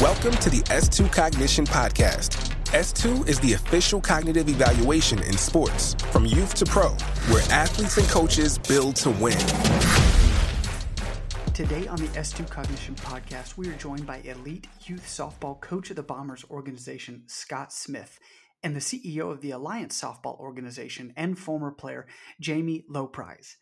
Welcome to the S2 Cognition Podcast. S2 is the official cognitive evaluation in sports, from youth to pro, where athletes and coaches build to win. Today on the S2 Cognition Podcast, we are joined by elite youth softball coach of the Bombers organization, Scott Smith, and the CEO of the Alliance Softball organization and former player, Jami Lobpries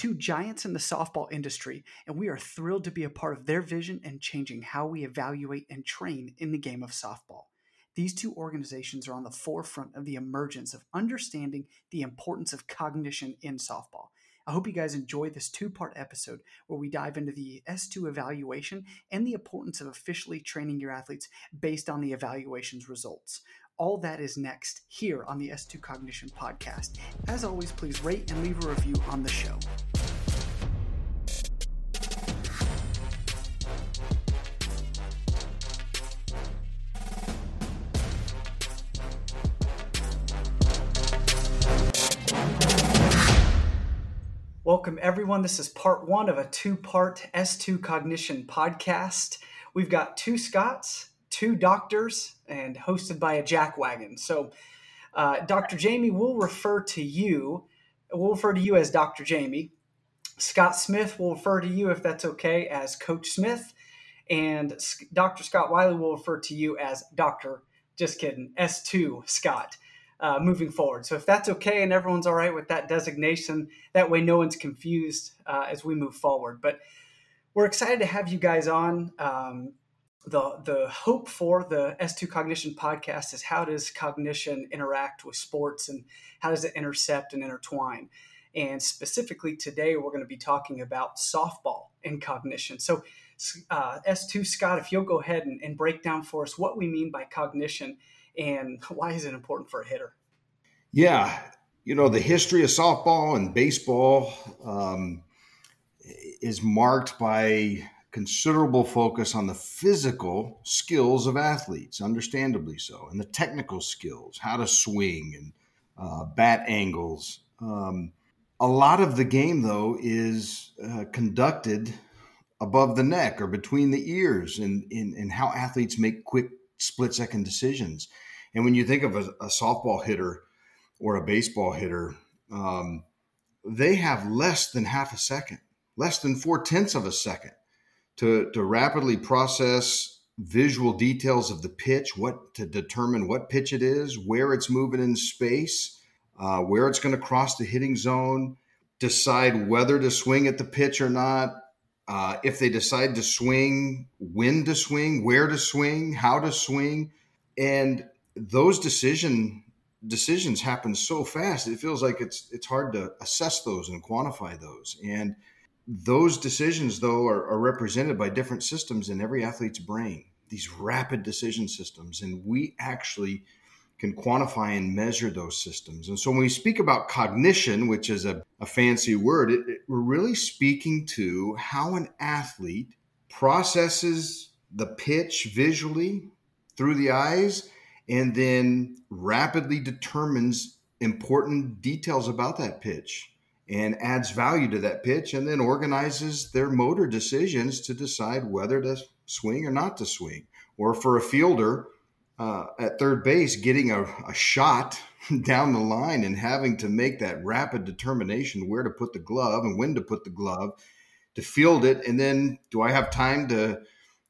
two giants in the softball industry, and we are thrilled to be a part of their vision and changing how we evaluate and train in the game of softball. These two organizations are on the forefront of the emergence of understanding the importance of cognition in softball. I hope you guys enjoy this two part episode where we dive into the S2 evaluation and the importance of officially training your athletes based on the evaluation's results. All that is next here on the S2 Cognition podcast. As always, please rate and leave a review on the show. Welcome, everyone. This is part one of a two part S2 Cognition podcast. We've got two Scotts two doctors and hosted by a jackwagon. So, uh, Dr. Jami, we'll refer to you. We'll refer to you as Dr. Jami. Scott Smith will refer to you, if that's okay, as Coach Smith. And Dr. Scott Wylie will refer to you as Dr. Just kidding, S2 Scott. Uh, moving forward. So if that's okay and everyone's all right with that designation, that way no one's confused uh, as we move forward. But we're excited to have you guys on. Um, the the hope for the S2 Cognition podcast is how does cognition interact with sports and how does it intercept and intertwine? And specifically today, we're going to be talking about softball and cognition. So, uh, S2 Scott, if you'll go ahead and, and break down for us what we mean by cognition and why is it important for a hitter? Yeah, you know, the history of softball and baseball um, is marked by considerable focus on the physical skills of athletes, understandably so, and the technical skills, how to swing and uh, bat angles. Um, a lot of the game, though, is uh, conducted above the neck or between the ears and in, in, in, how athletes make quick split second decisions. And when you think of a, a softball hitter or a baseball hitter, um, they have less than half a second, less than four tenths of a second to, to rapidly process visual details of the pitch, what to determine what pitch it is, where it's moving in space, uh, where it's going to cross the hitting zone, decide whether to swing at the pitch or not. Uh, if they decide to swing, when to swing, where to swing, how to swing, and those decision decisions happen so fast. It feels like it's it's hard to assess those and quantify those. And those decisions, though, are, are, represented by different systems in every athlete's brain, these rapid decision systems. And we actually can quantify and measure those systems. And so when we speak about cognition, which is a, a fancy word, it, it, we're really speaking to how an athlete processes the pitch visually through the eyes and then rapidly determines important details about that pitch and adds value to that pitch and then organizes their motor decisions to decide whether to swing or not to swing. Or for a fielder uh, at third base, getting a, a shot down the line and having to make that rapid determination where to put the glove and when to put the glove to field it. And then do I have time to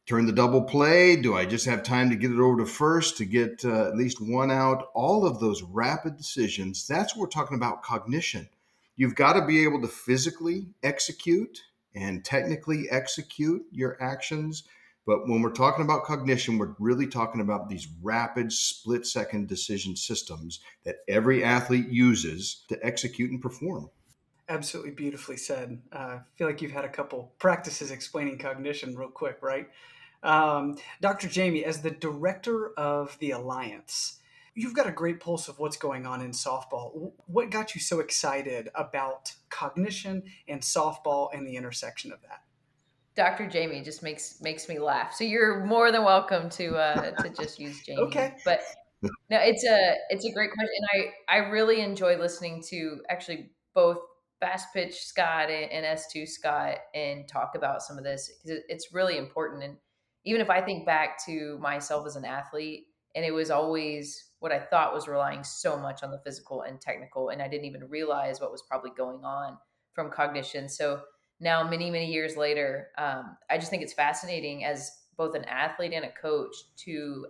turn the double play? Do I just have time to get it over to first to get uh, at least one out? All of those rapid decisions, that's what we're talking about cognition You've got to be able to physically execute and technically execute your actions. But when we're talking about cognition, we're really talking about these rapid split second decision systems that every athlete uses to execute and perform. Absolutely beautifully said. Uh, I feel like you've had a couple practices explaining cognition real quick, right? Um, Dr. Jami, as the director of the Alliance, You've got a great pulse of what's going on in softball. What got you so excited about cognition and softball and the intersection of that? Dr. Jami just makes makes me laugh. So you're more than welcome to uh, to just use Jami. okay. But no, it's a it's a great question. I I really enjoy listening to actually both fast pitch Scott and, and S2 Scott and talk about some of this because it's really important and even if I think back to myself as an athlete, and it was always what I thought was relying so much on the physical and technical, and I didn't even realize what was probably going on from cognition. So now, many many years later, um, I just think it's fascinating as both an athlete and a coach to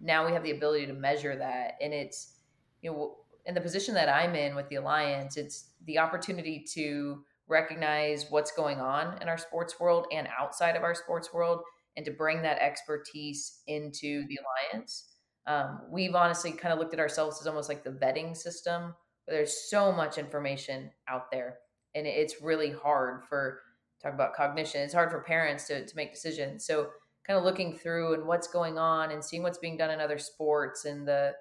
now we have the ability to measure that, and it's you know in the position that I'm in with the alliance, it's the opportunity to recognize what's going on in our sports world and outside of our sports world and to bring that expertise into the alliance. Um, we've honestly kind of looked at ourselves as almost like the vetting system where there's so much information out there and it's really hard for talk about cognition it's hard for parents to, to make decisions so kind of looking through and what's going on and seeing what's being done in other sports and the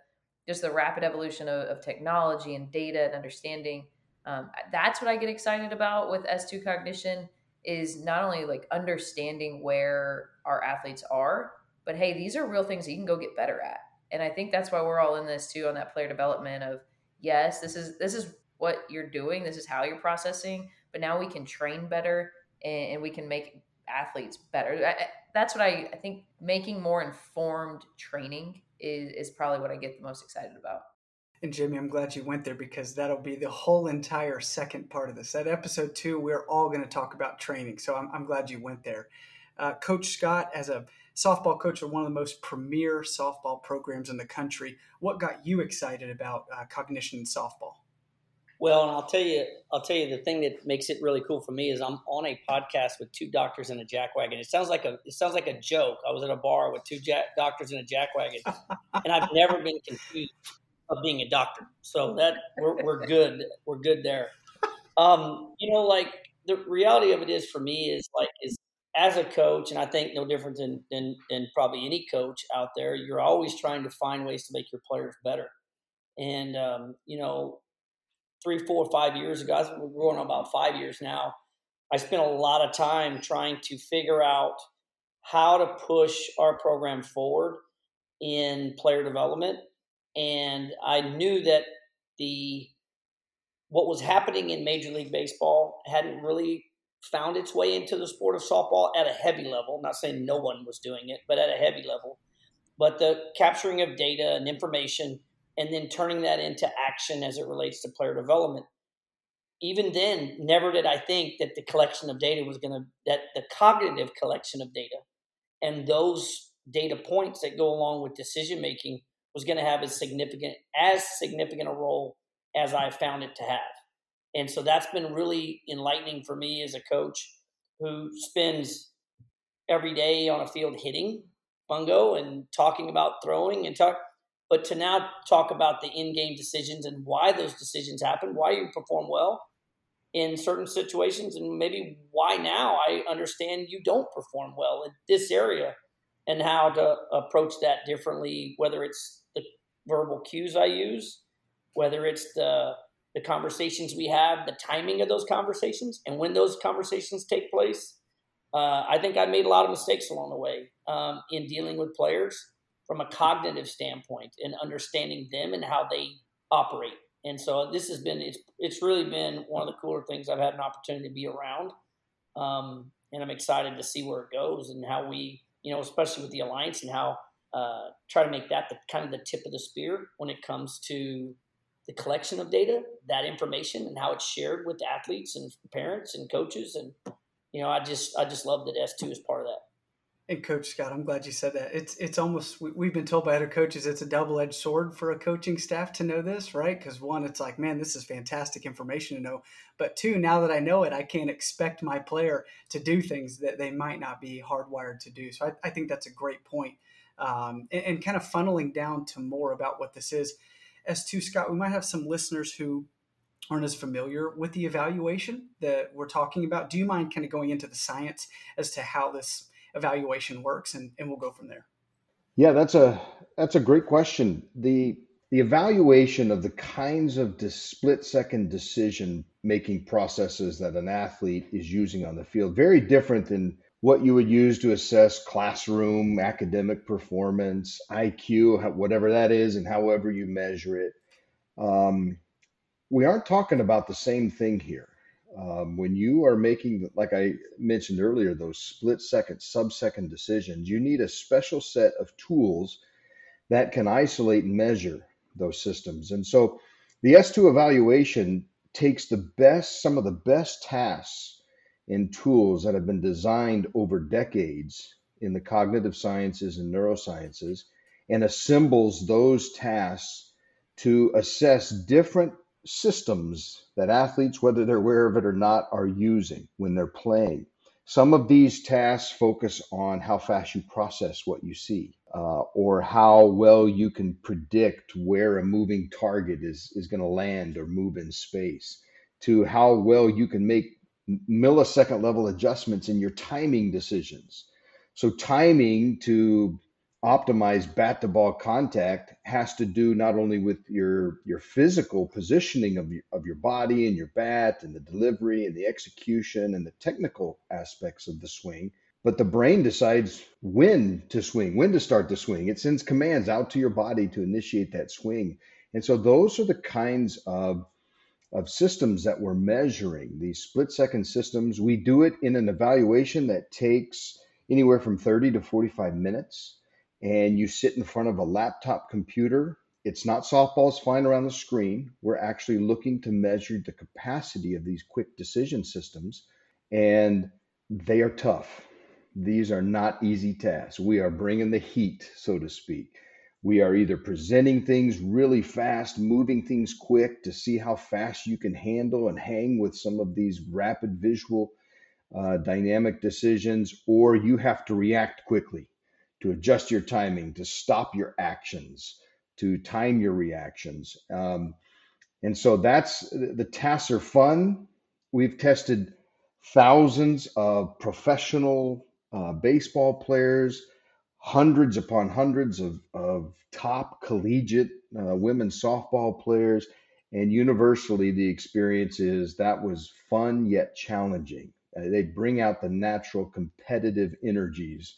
just the rapid evolution of, of technology and data and understanding um, that's what I get excited about with S2 cognition is not only like understanding where our athletes are, but hey, these are real things that you can go get better at. And I think that's why we're all in this too on that player development of yes, this is this is what you're doing, this is how you're processing, but now we can train better and, and we can make athletes better. I, that's what I, I think making more informed training is is probably what I get the most excited about. And Jimmy, I'm glad you went there because that'll be the whole entire second part of this. At episode two, we're all going to talk about training. So I'm, I'm glad you went there. Uh, coach Scott, as a softball coach of one of the most premier softball programs in the country, what got you excited about uh, cognition in softball? Well, and I'll tell you, I'll tell you the thing that makes it really cool for me is I'm on a podcast with two doctors in a jack wagon. It sounds like a it sounds like a joke. I was at a bar with two jack, doctors in a jack wagon, and I've never been confused of being a doctor. So that we're, we're good. We're good there. Um, you know, like the reality of it is for me is like is as a coach, and I think no different than, than than probably any coach out there. You're always trying to find ways to make your players better. And um, you know, three, four, five years ago, we're going on about five years now. I spent a lot of time trying to figure out how to push our program forward in player development and I knew that the what was happening in Major League Baseball hadn't really found its way into the sport of softball at a heavy level. I'm not saying no one was doing it, but at a heavy level. But the capturing of data and information and then turning that into action as it relates to player development. Even then, never did I think that the collection of data was going to, that the cognitive collection of data and those data points that go along with decision making was going to have as significant as significant a role as I found it to have. And so that's been really enlightening for me as a coach who spends every day on a field hitting fungo and talking about throwing and talk but to now talk about the in-game decisions and why those decisions happen, why you perform well in certain situations and maybe why now I understand you don't perform well in this area and how to approach that differently whether it's the verbal cues I use, whether it's the the conversations we have, the timing of those conversations, and when those conversations take place. Uh, I think I made a lot of mistakes along the way um, in dealing with players from a cognitive standpoint and understanding them and how they operate. And so this has been it's it's really been one of the cooler things I've had an opportunity to be around. Um, and I'm excited to see where it goes and how we, you know, especially with the alliance and how uh, try to make that the kind of the tip of the spear when it comes to the collection of data, that information, and how it's shared with athletes and parents and coaches. And you know, I just I just love that S two is part of that. And Coach Scott, I'm glad you said that. It's it's almost we've been told by other coaches it's a double edged sword for a coaching staff to know this, right? Because one, it's like, man, this is fantastic information to know. But two, now that I know it, I can't expect my player to do things that they might not be hardwired to do. So I, I think that's a great point um, and, and, kind of funneling down to more about what this is. S2, Scott, we might have some listeners who aren't as familiar with the evaluation that we're talking about. Do you mind kind of going into the science as to how this evaluation works, and, and we'll go from there? Yeah, that's a that's a great question. The the evaluation of the kinds of split second decision making processes that an athlete is using on the field very different than what you would use to assess classroom academic performance, IQ, whatever that is, and however you measure it. Um, we aren't talking about the same thing here. Um, when you are making, like I mentioned earlier, those split second, sub second decisions, you need a special set of tools that can isolate and measure those systems. And so the S2 evaluation takes the best, some of the best tasks and tools that have been designed over decades in the cognitive sciences and neurosciences and assembles those tasks to assess different systems that athletes, whether they're aware of it or not, are using when they're playing. Some of these tasks focus on how fast you process what you see, uh, or how well you can predict where a moving target is, is going to land or move in space, to how well you can make millisecond level adjustments in your timing decisions. So, timing to optimize bat to ball contact has to do not only with your your physical positioning of your, of your body and your bat and the delivery and the execution and the technical aspects of the swing but the brain decides when to swing when to start the swing it sends commands out to your body to initiate that swing and so those are the kinds of of systems that we're measuring these split second systems we do it in an evaluation that takes anywhere from 30 to 45 minutes and you sit in front of a laptop computer, it's not softballs flying around the screen. We're actually looking to measure the capacity of these quick decision systems, and they are tough. These are not easy tasks. We are bringing the heat, so to speak. We are either presenting things really fast, moving things quick to see how fast you can handle and hang with some of these rapid visual uh, dynamic decisions, or you have to react quickly to adjust your timing, to stop your actions, to time your reactions. Um, and so that's the tasks are fun. We've tested thousands of professional uh, baseball players, hundreds upon hundreds of, of top collegiate uh, women's softball players. And universally, the experience is that was fun yet challenging. Uh, they bring out the natural competitive energies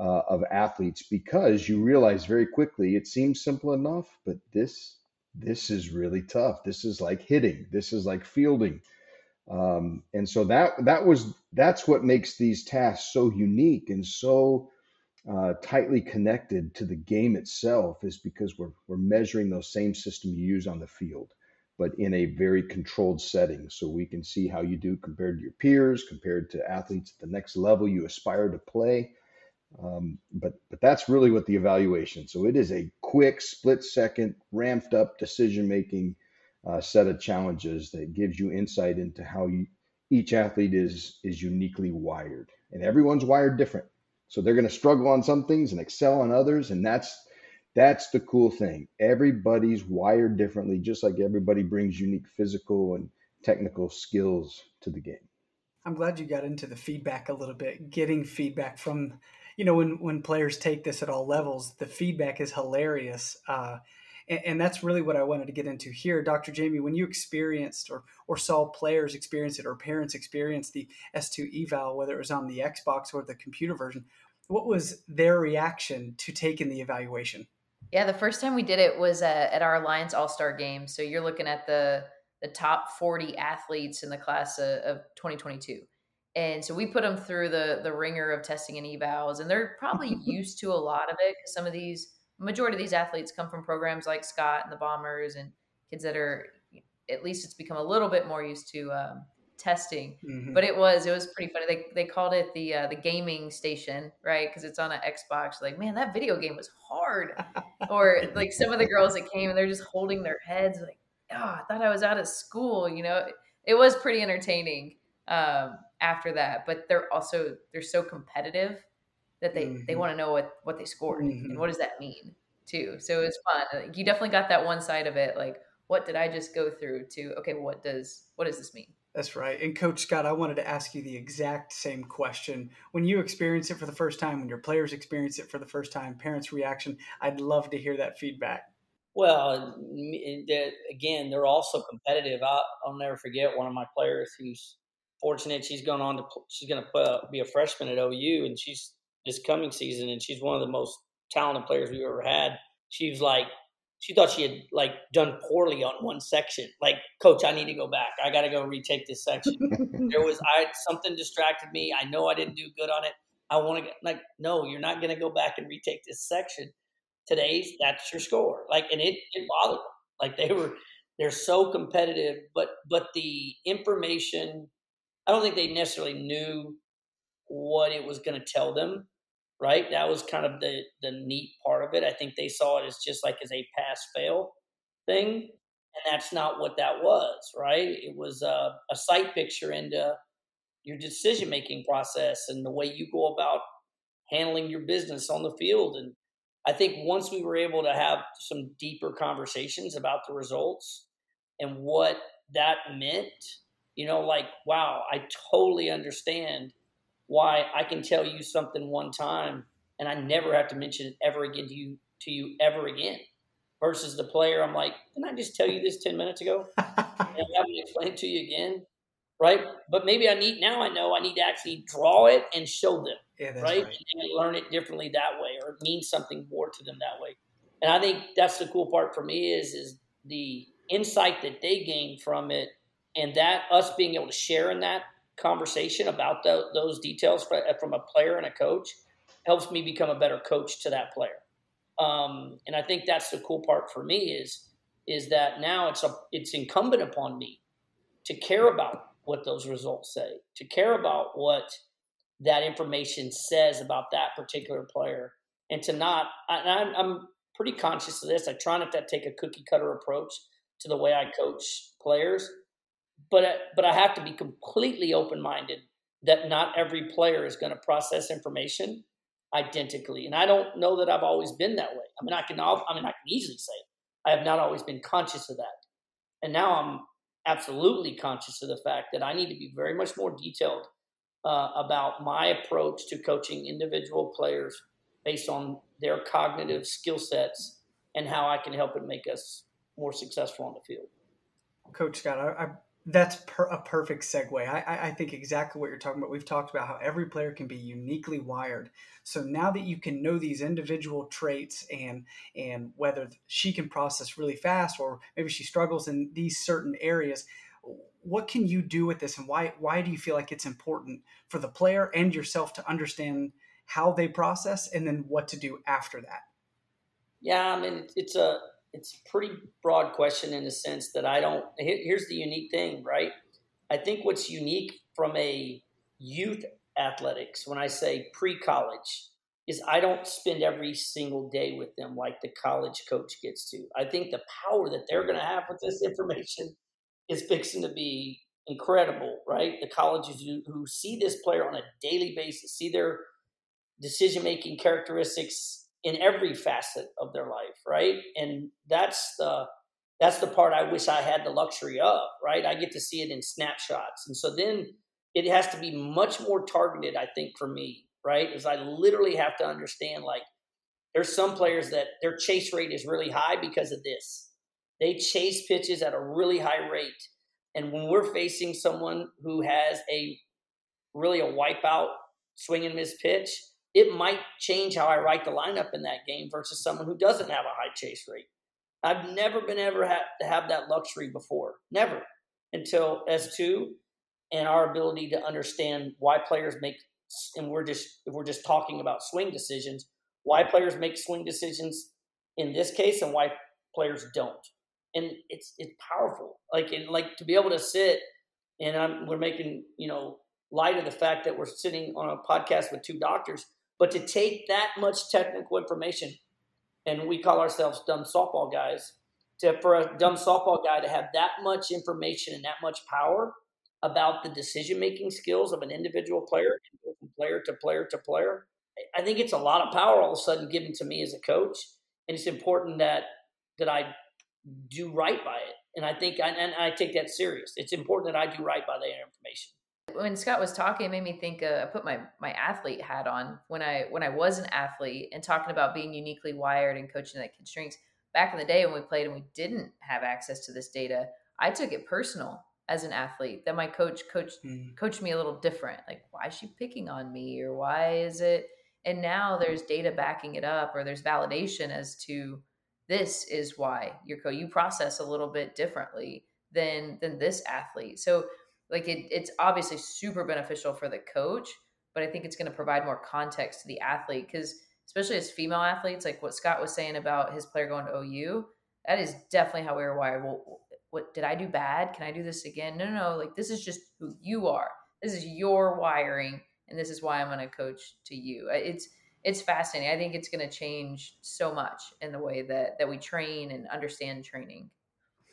uh, of athletes because you realize very quickly it seems simple enough, but this this is really tough. This is like hitting. This is like fielding. Um, and so that that was that's what makes these tasks so unique and so uh, tightly connected to the game itself is because we're we're measuring those same system you use on the field, but in a very controlled setting, so we can see how you do compared to your peers, compared to athletes at the next level you aspire to play. Um, but but that's really what the evaluation. So it is a quick, split second, ramped up decision making uh, set of challenges that gives you insight into how you, each athlete is is uniquely wired, and everyone's wired different. So they're going to struggle on some things and excel on others, and that's that's the cool thing. Everybody's wired differently, just like everybody brings unique physical and technical skills to the game. I'm glad you got into the feedback a little bit, getting feedback from you know when when players take this at all levels the feedback is hilarious uh, and, and, that's really what i wanted to get into here. Dr jami when you experienced or or saw players experience it or parents experience the s2 eval whether it was on the xbox or the computer version what was their reaction to taking the evaluation? Yeah the first time we did it was at, at our alliance all-star game. So you're looking at the the top 40 athletes in the class of, of 2022 and so we put them through the the ringer of testing and evals and they're probably used to a lot of it because some of these majority of these athletes come from programs like scott and the bombers and kids that are at least it's become a little bit more used to um, testing. Mm-hmm. but it was it was pretty funny. They, they called it the uh, the gaming station right? Because it's on an xbox. Like man that video game was hard. Or like some of the girls that came and they're just holding their heads like oh i thought i was out of school you know? It was pretty entertaining um, after that, but they're also they're so competitive that they mm-hmm. they want to know what what they scored mm-hmm. and what does that mean too. So it's fun. Like, you definitely got that one side of it, like what did I just go through? To okay, what does what does this mean? That's right. And Coach Scott, I wanted to ask you the exact same question. When you experience it for the first time, when your players experience it for the first time, parents' reaction, I'd love to hear that feedback. Well, again, they're also competitive. I, will never forget one of my players who's fortunate she's going on to she's going to be a freshman at OU, and she's this coming season, and she's one of the most talented players we've ever had. She was like, she thought she had like done poorly on one section. Like, coach, I need to go back. I got to go retake this section. there was I something distracted me. I know I didn't do good on it. I want to get like, no, you're not going to go back and retake this section. Today's that's your score. Like, and it it bothered them. Like they were they're so competitive, but but the information, I don't think they necessarily knew what it was going to tell them right? That was kind of the the neat part of it. I think they saw it as just like as a pass fail thing, and that's not what that was, right? It was a, a sight picture into your decision making process and the way you go about handling your business on the field. And I think once we were able to have some deeper conversations about the results and what that meant, you know, like, wow, I totally understand why I can tell you something one time and I never have to mention it ever again to you to you ever again. Versus the player, I'm like, didn't I just tell you this ten minutes ago? and I haven't explained it to you again, right? But maybe I need now. I know I need to actually draw it and show them, yeah, right? right? And learn it differently that way, or it means something more to them that way. And I think that's the cool part for me is is the insight that they gain from it, and that us being able to share in that conversation about the, those details from a player and a coach helps me become a better coach to that player. Um, and I think that's the cool part for me is is that now it's a, it's incumbent upon me to care about what those results say, to care about what that information says about that particular player, and to not. I'm, I'm pretty conscious of this. I try not to take a cookie cutter approach to the way I coach players but but I have to be completely open minded that not every player is going to process information identically, and I don't know that I've always been that way. I mean, I can I mean I can easily say. I have not always been conscious of that, and now I'm absolutely conscious of the fact that I need to be very much more detailed uh, about my approach to coaching individual players based on their cognitive skill sets and how I can help it make us more successful on the field. Coach Scott, I that's per, a perfect segue. I, I think exactly what you're talking about. We've talked about how every player can be uniquely wired. So now that you can know these individual traits and and whether she can process really fast or maybe she struggles in these certain areas, what can you do with this and why why do you feel like it's important for the player and yourself to understand how they process and then what to do after that? Yeah, I mean it's a it's a pretty broad question in the sense that I don't. here's the unique thing, right? I think what's unique from a youth athletics, when I say pre college, is I don't spend every single day with them like the college coach gets to. I think the power that they're going to have with this information is fixing to be incredible, right? The colleges who, who see this player on a daily basis, see their decision making characteristics in every facet of their life, right? And that's the that's the part I wish I had the luxury of, right? I get to see it in snapshots. And so then it has to be much more targeted, I think, for me, right? Is I literally have to understand like there's some players that their chase rate is really high because of this. They chase pitches at a really high rate. And when we're facing someone who has a really a wipeout swing and miss pitch, it might change how I write the lineup in that game versus someone who doesn't have a high chase rate. I've never been ever had to have that luxury before, never until S2 and our ability to understand why players make and we're just if we're just talking about swing decisions, why players make swing decisions in this case and why players don't. And it's it's powerful. Like and like to be able to sit and I'm, we're making, you know, light of the fact that we're sitting on a podcast with two doctors but to take that much technical information, and we call ourselves dumb softball guys, to for a dumb softball guy to have that much information and that much power about the decision making skills of an individual player, from player to player to player, I think it's a lot of power all of a sudden given to me as a coach, and it's important that that I do right by it. And I think, and I take that serious. It's important that I do right by that information when Scott was talking, it made me think. Uh, I put my my athlete hat on when I when I was an athlete and talking about being uniquely wired and coaching that constraints. Back in the day when we played and we didn't have access to this data, I took it personal as an athlete that my coach coached mm. coached me a little different. Like, why is she picking on me, or why is it? And now there's data backing it up, or there's validation as to this is why you're co you process a little bit differently than than this athlete so like it, it's obviously super beneficial for the coach but i think it's going to provide more context to the athlete because especially as female athletes like what scott was saying about his player going to ou that is definitely how we were wired. Well what did i do bad? Can i do this again? No no no like this is just who you are. This is your wiring and this is why i'm going to coach to you. It's it's fascinating. I think it's going to change so much in the way that that we train and understand training.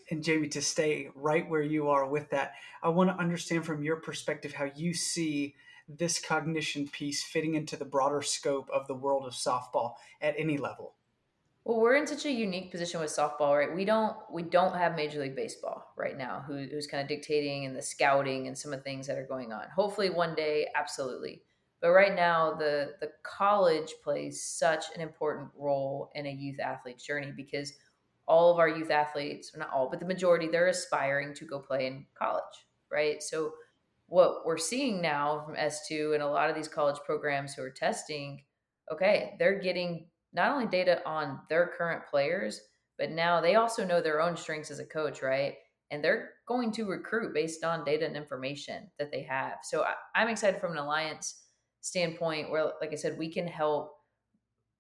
And Jami, to stay right where you are with that, I want to understand from your perspective how you see this cognition piece fitting into the broader scope of the world of softball at any level. Well, we're in such a unique position with softball, right? We don't we don't have Major League Baseball right now, who, who's kind of dictating and the scouting and some of the things that are going on. Hopefully, one day, absolutely. But right now, the the college plays such an important role in a youth athlete's journey because all of our youth athletes, not all, but the majority, they're aspiring to go play in college, right? So what we're seeing now from S2 and a lot of these college programs who are testing, okay, they're getting not only data on their current players, but now they also know their own strengths as a coach, right? And they're going to recruit based on data and information that they have. So I, am excited from an alliance standpoint where like i said we can help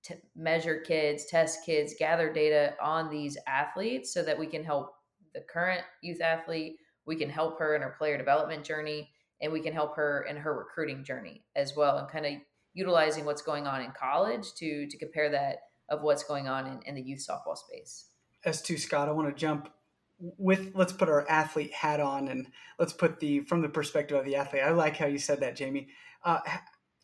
to measure kids test kids gather data on these athletes so that we can help the current youth athlete we can help her in her player development journey and we can help her in her recruiting journey as well and kind of utilizing what's going on in college to to compare that of what's going on in, in the youth softball space. S2 scott i want to jump with let's put our athlete hat on and let's put the from the perspective of the athlete. I like how you said that jami. Uh,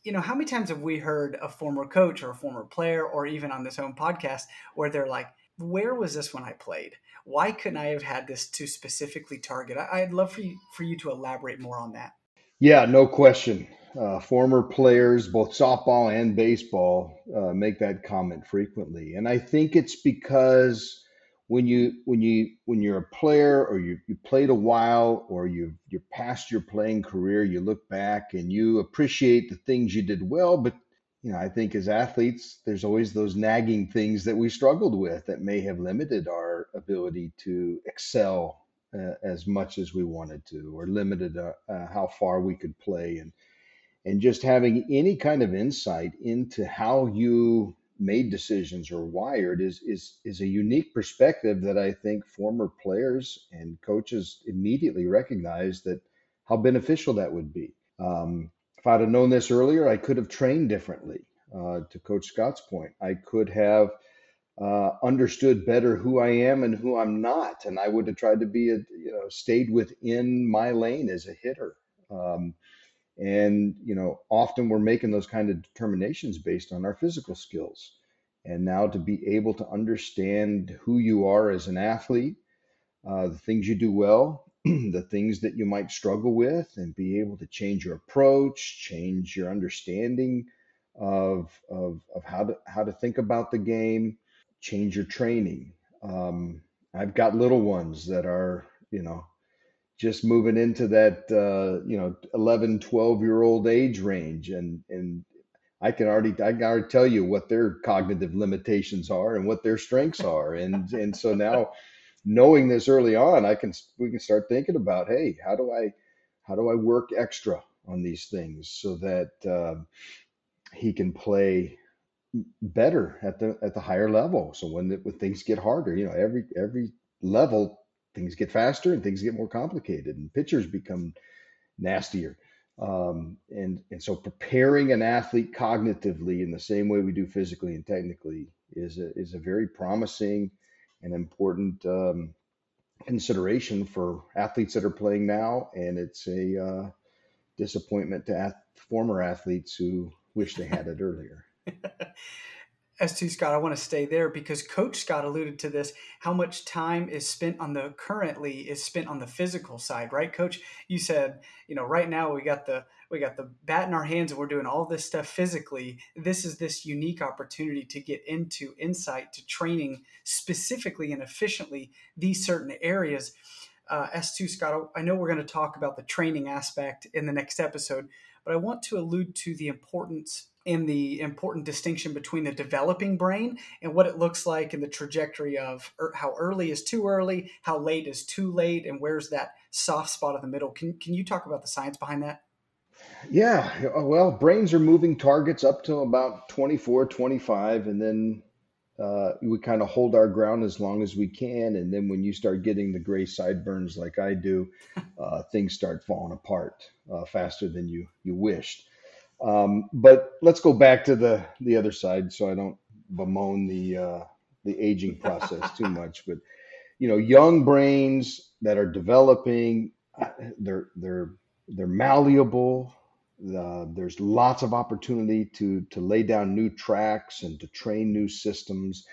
you know, how many times have we heard a former coach or a former player or even on this own podcast where they're like, where was this when I played? Why couldn't I have had this to specifically target? I, would love for you, for you to elaborate more on that. Yeah, no question. Uh, former players, both softball and baseball, uh, make that comment frequently. And I think it's because when you when you when you're a player or you, you played a while or you you're past your playing career you look back and you appreciate the things you did well but you know i think as athletes there's always those nagging things that we struggled with that may have limited our ability to excel uh, as much as we wanted to or limited uh, uh, how far we could play. And and just having any kind of insight into how you made decisions or wired is is is a unique perspective that I think former players and coaches immediately recognize that how beneficial that would be. Um, if I'd have known this earlier, I could have trained differently. Uh, to Coach Scott's point, I could have uh, understood better who I am and who I'm not, and I would have tried to be a you know stayed within my lane as a hitter. Um, and, you know, often we're making those kind of determinations based on our physical skills. And now to be able to understand who you are as an athlete, uh, the things you do well, the things that you might struggle with, and be able to change your approach, change your understanding of, of, of how, to, how to think about the game, change your training. Um, I've got little ones that are, you know, just moving into that uh, you know 11 12 year old age range. And and i can already i can already tell you what their cognitive limitations are and what their strengths are. And and so now knowing this early on i can we can start thinking about hey how do i how do i work extra on these things so that um, he can play better at the at the higher level. So when the, when things get harder you know every every level things get faster and things get more complicated and pitchers become nastier. Um, and and so preparing an athlete cognitively in the same way we do physically and technically is a, is a very promising and important um, consideration for athletes that are playing now, and it's a uh, disappointment to ath- former athletes who wish they had it earlier. S2 Scott, I want to stay there because Coach Scott alluded to this. How much time is spent on the currently is spent on the physical side, right, Coach? You said, you know, right now we got the we got the bat in our hands and we're doing all this stuff physically. This is this unique opportunity to get into insight to training specifically and efficiently these certain areas. Uh, S2 Scott, I know we're going to talk about the training aspect in the next episode, but I want to allude to the importance in the important distinction between the developing brain and what it looks like in the trajectory of er, how early is too early, how late is too late, and where's that soft spot in the middle. Can, can you talk about the science behind that? Yeah, well, brains are moving targets up to about 24, 25, and then uh, we kind of hold our ground as long as we can. And then when you start getting the gray sideburns like I do, uh, things start falling apart uh, faster than you you wished. Um, but let's go back to the the other side, so I don't bemoan the uh, the aging process too much. But you know, young brains that are developing, uh, they're they're they're malleable. Uh, there's lots of opportunity to to lay down new tracks and to train new systems.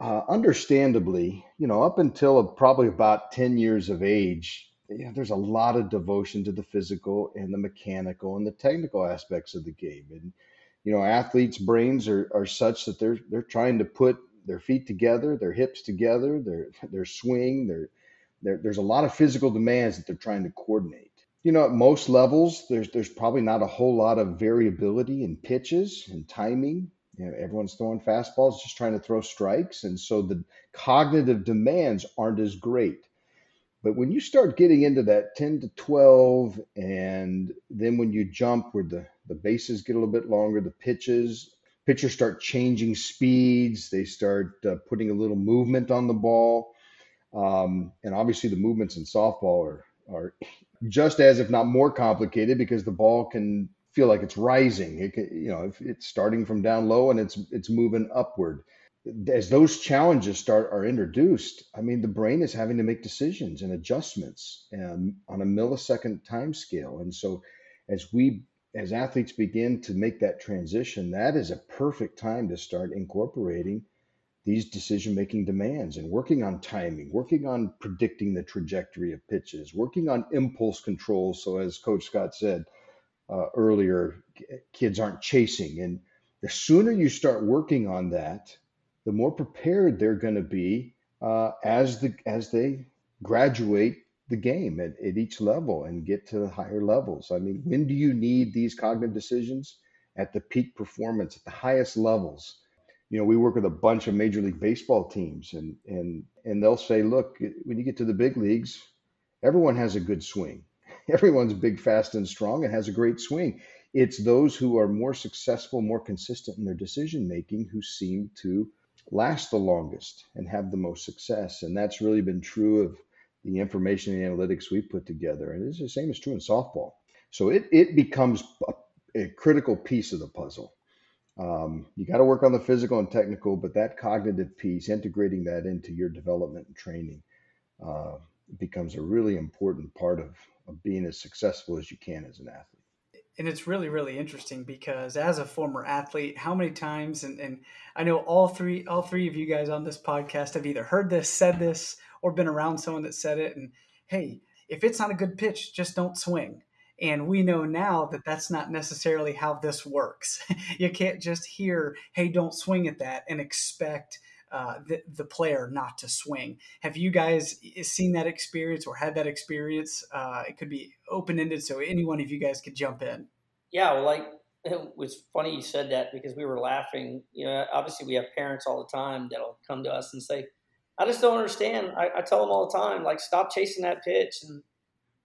Uh, understandably, you know, up until probably about 10 years of age, yeah, there's a lot of devotion to the physical and the mechanical and the technical aspects of the game. And you know, athletes' brains are, are such that they're they're trying to put their feet together, their hips together, their their swing, their, there's a lot of physical demands that they're trying to coordinate. You know, at most levels, there's there's probably not a whole lot of variability in pitches and timing. You know, everyone's throwing fastballs, just trying to throw strikes, and so the cognitive demands aren't as great. But when you start getting into that 10 to 12, and then when you jump where the, the bases get a little bit longer, the pitches, pitchers start changing speeds, they start uh, putting a little movement on the ball. Um, and obviously, the movements in softball are, are just as, if not more complicated, because the ball can feel like it's rising. It can, you know, it's starting from down low and it's it's moving upward as those challenges start are introduced, I mean, the brain is having to make decisions and adjustments um, on a millisecond time scale. And so, as we as athletes begin to make that transition, that is a perfect time to start incorporating these decision making demands and working on timing, working on predicting the trajectory of pitches, working on impulse control. So, as Coach Scott said uh, earlier, kids aren't chasing. And the sooner you start working on that, the more prepared they're going to be uh, as the as they graduate the game at, at each level and get to the higher levels. I mean, when do you need these cognitive decisions? At the peak performance, at the highest levels. You know, we work with a bunch of Major League Baseball teams, and and and they'll say, look, when you get to the big leagues, everyone has a good swing. Everyone's big, fast, and strong, and has a great swing. It's those who are more successful, more consistent in their decision making, who seem to last the longest and have the most success. And that's really been true of the information and analytics we put together. And it's the same is true in softball. So it, it becomes a, a critical piece of the puzzle. Um, you got to work on the physical and technical, but that cognitive piece, integrating that into your development and training, uh, becomes a really important part of, of being as successful as you can as an athlete and it's really really interesting because as a former athlete how many times and, and i know all three all three of you guys on this podcast have either heard this said this or been around someone that said it and hey if it's not a good pitch just don't swing. And we know now that that's not necessarily how this works. You can't just hear hey don't swing at that and expect uh, the, the player not to swing. Have you guys seen that experience or had that experience? Uh, it could be open ended, so any one of you guys could jump in. Yeah, well, like it was funny you said that because we were laughing. You know, obviously we have parents all the time that'll come to us and say, "I just don't understand." I, I tell them all the time, like, "Stop chasing that pitch," and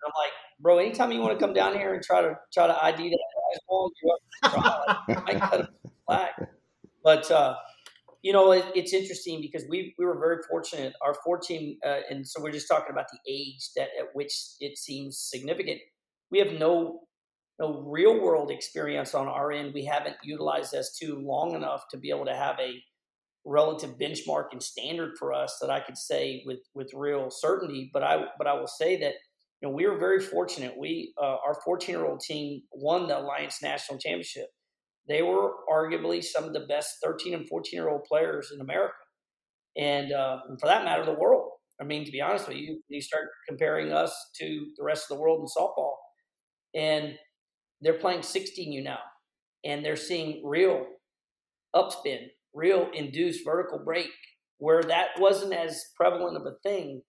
I'm like, "Bro, anytime you want to come down here and try to try to ID that ball, you I cut him slack." But uh, you know, it, it's interesting because we we were very fortunate. Our four team, uh, and so we're just talking about the age that at which it seems significant. We have no no real world experience on our end. We haven't utilized S2 long enough to be able to have a relative benchmark and standard for us that I could say with with real certainty. But I but I will say that you know we were very fortunate. We uh, our 14 year old team won the Alliance National Championship they were arguably some of the best 13 and 14 year old players in America. And, uh, and, for that matter, the world. I mean, to be honest with you, you start comparing us to the rest of the world in softball, and they're playing 16U now, and they're seeing real upspin, real induced vertical break, where that wasn't as prevalent of a thing.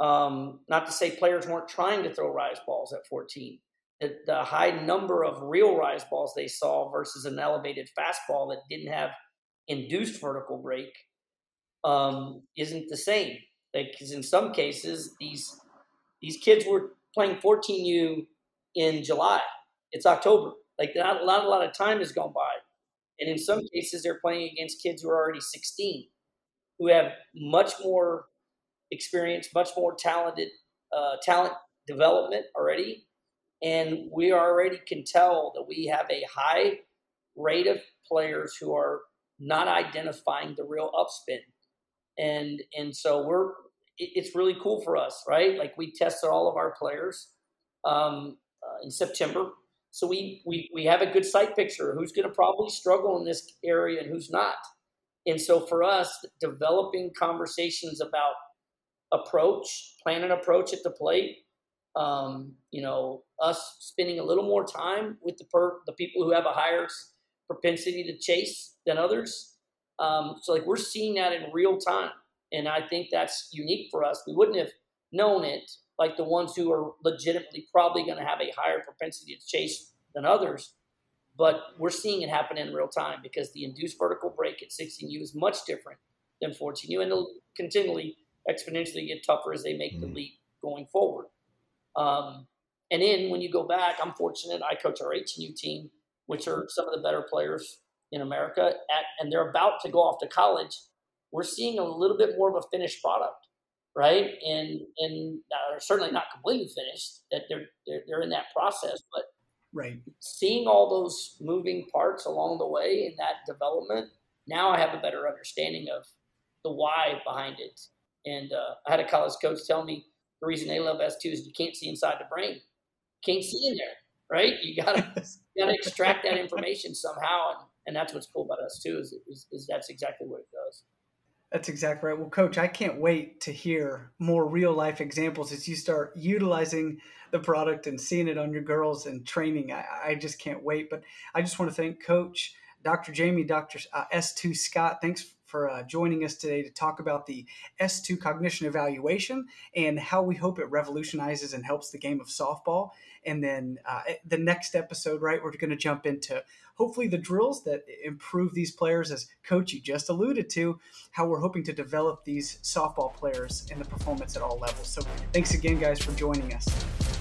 Um, not to say players weren't trying to throw rise balls at 14, the, high number of real rise balls they saw versus an elevated fastball that didn't have induced vertical break um, isn't the same. Because in some cases, these these kids were playing 14U in July. It's October. Like not, not a lot of time has gone by, and in some cases, they're playing against kids who are already 16, who have much more experience, much more talented uh, talent development already, and we already can tell that we have a high rate of players who are not identifying the real upspin. And and so we're it's really cool for us, right? Like we tested all of our players um, uh, in September, so we, we we have a good sight picture who's going to probably struggle in this area and who's not. And so for us, developing conversations about approach, plan an approach at the plate, um, you know, us spending a little more time with the per, the people who have a higher propensity to chase than others. Um, so like we're seeing that in real time, and I think that's unique for us. We wouldn't have known it like the ones who are legitimately probably going to have a higher propensity to chase than others. But we're seeing it happen in real time because the induced vertical break at 16U is much different than 14U, and it'll continually exponentially get tougher as they make mm-hmm. the leap going forward. Um, and then when you go back, I'm fortunate I coach our 18U team, which are some of the better players in America, at, and they're about to go off to college. We're seeing a little bit more of a finished product, right? And and uh, certainly not completely finished. That they're, they're they're in that process, but right, seeing all those moving parts along the way in that development, now I have a better understanding of the why behind it. And uh, I had a college coach tell me the reason they love S2 is you can't see inside the brain. Can't see in there, right? You gotta you gotta extract that information somehow, and, and that's what's cool about S2 is, is, is that's exactly what it does. That's exactly right. Well, coach, I can't wait to hear more real life examples as you start utilizing the product and seeing it on your girls and training. I, I just can't wait. But I just want to thank Coach Dr. Jami, Dr. Uh, S2 Scott. Thanks for uh, joining us today to talk about the S2 cognition evaluation and how we hope it revolutionizes and helps the game of softball. And then uh, the next episode, right, we're going to jump into hopefully the drills that improve these players, as Coach you just alluded to, how we're hoping to develop these softball players in the performance at all levels. So thanks again, guys, for joining us.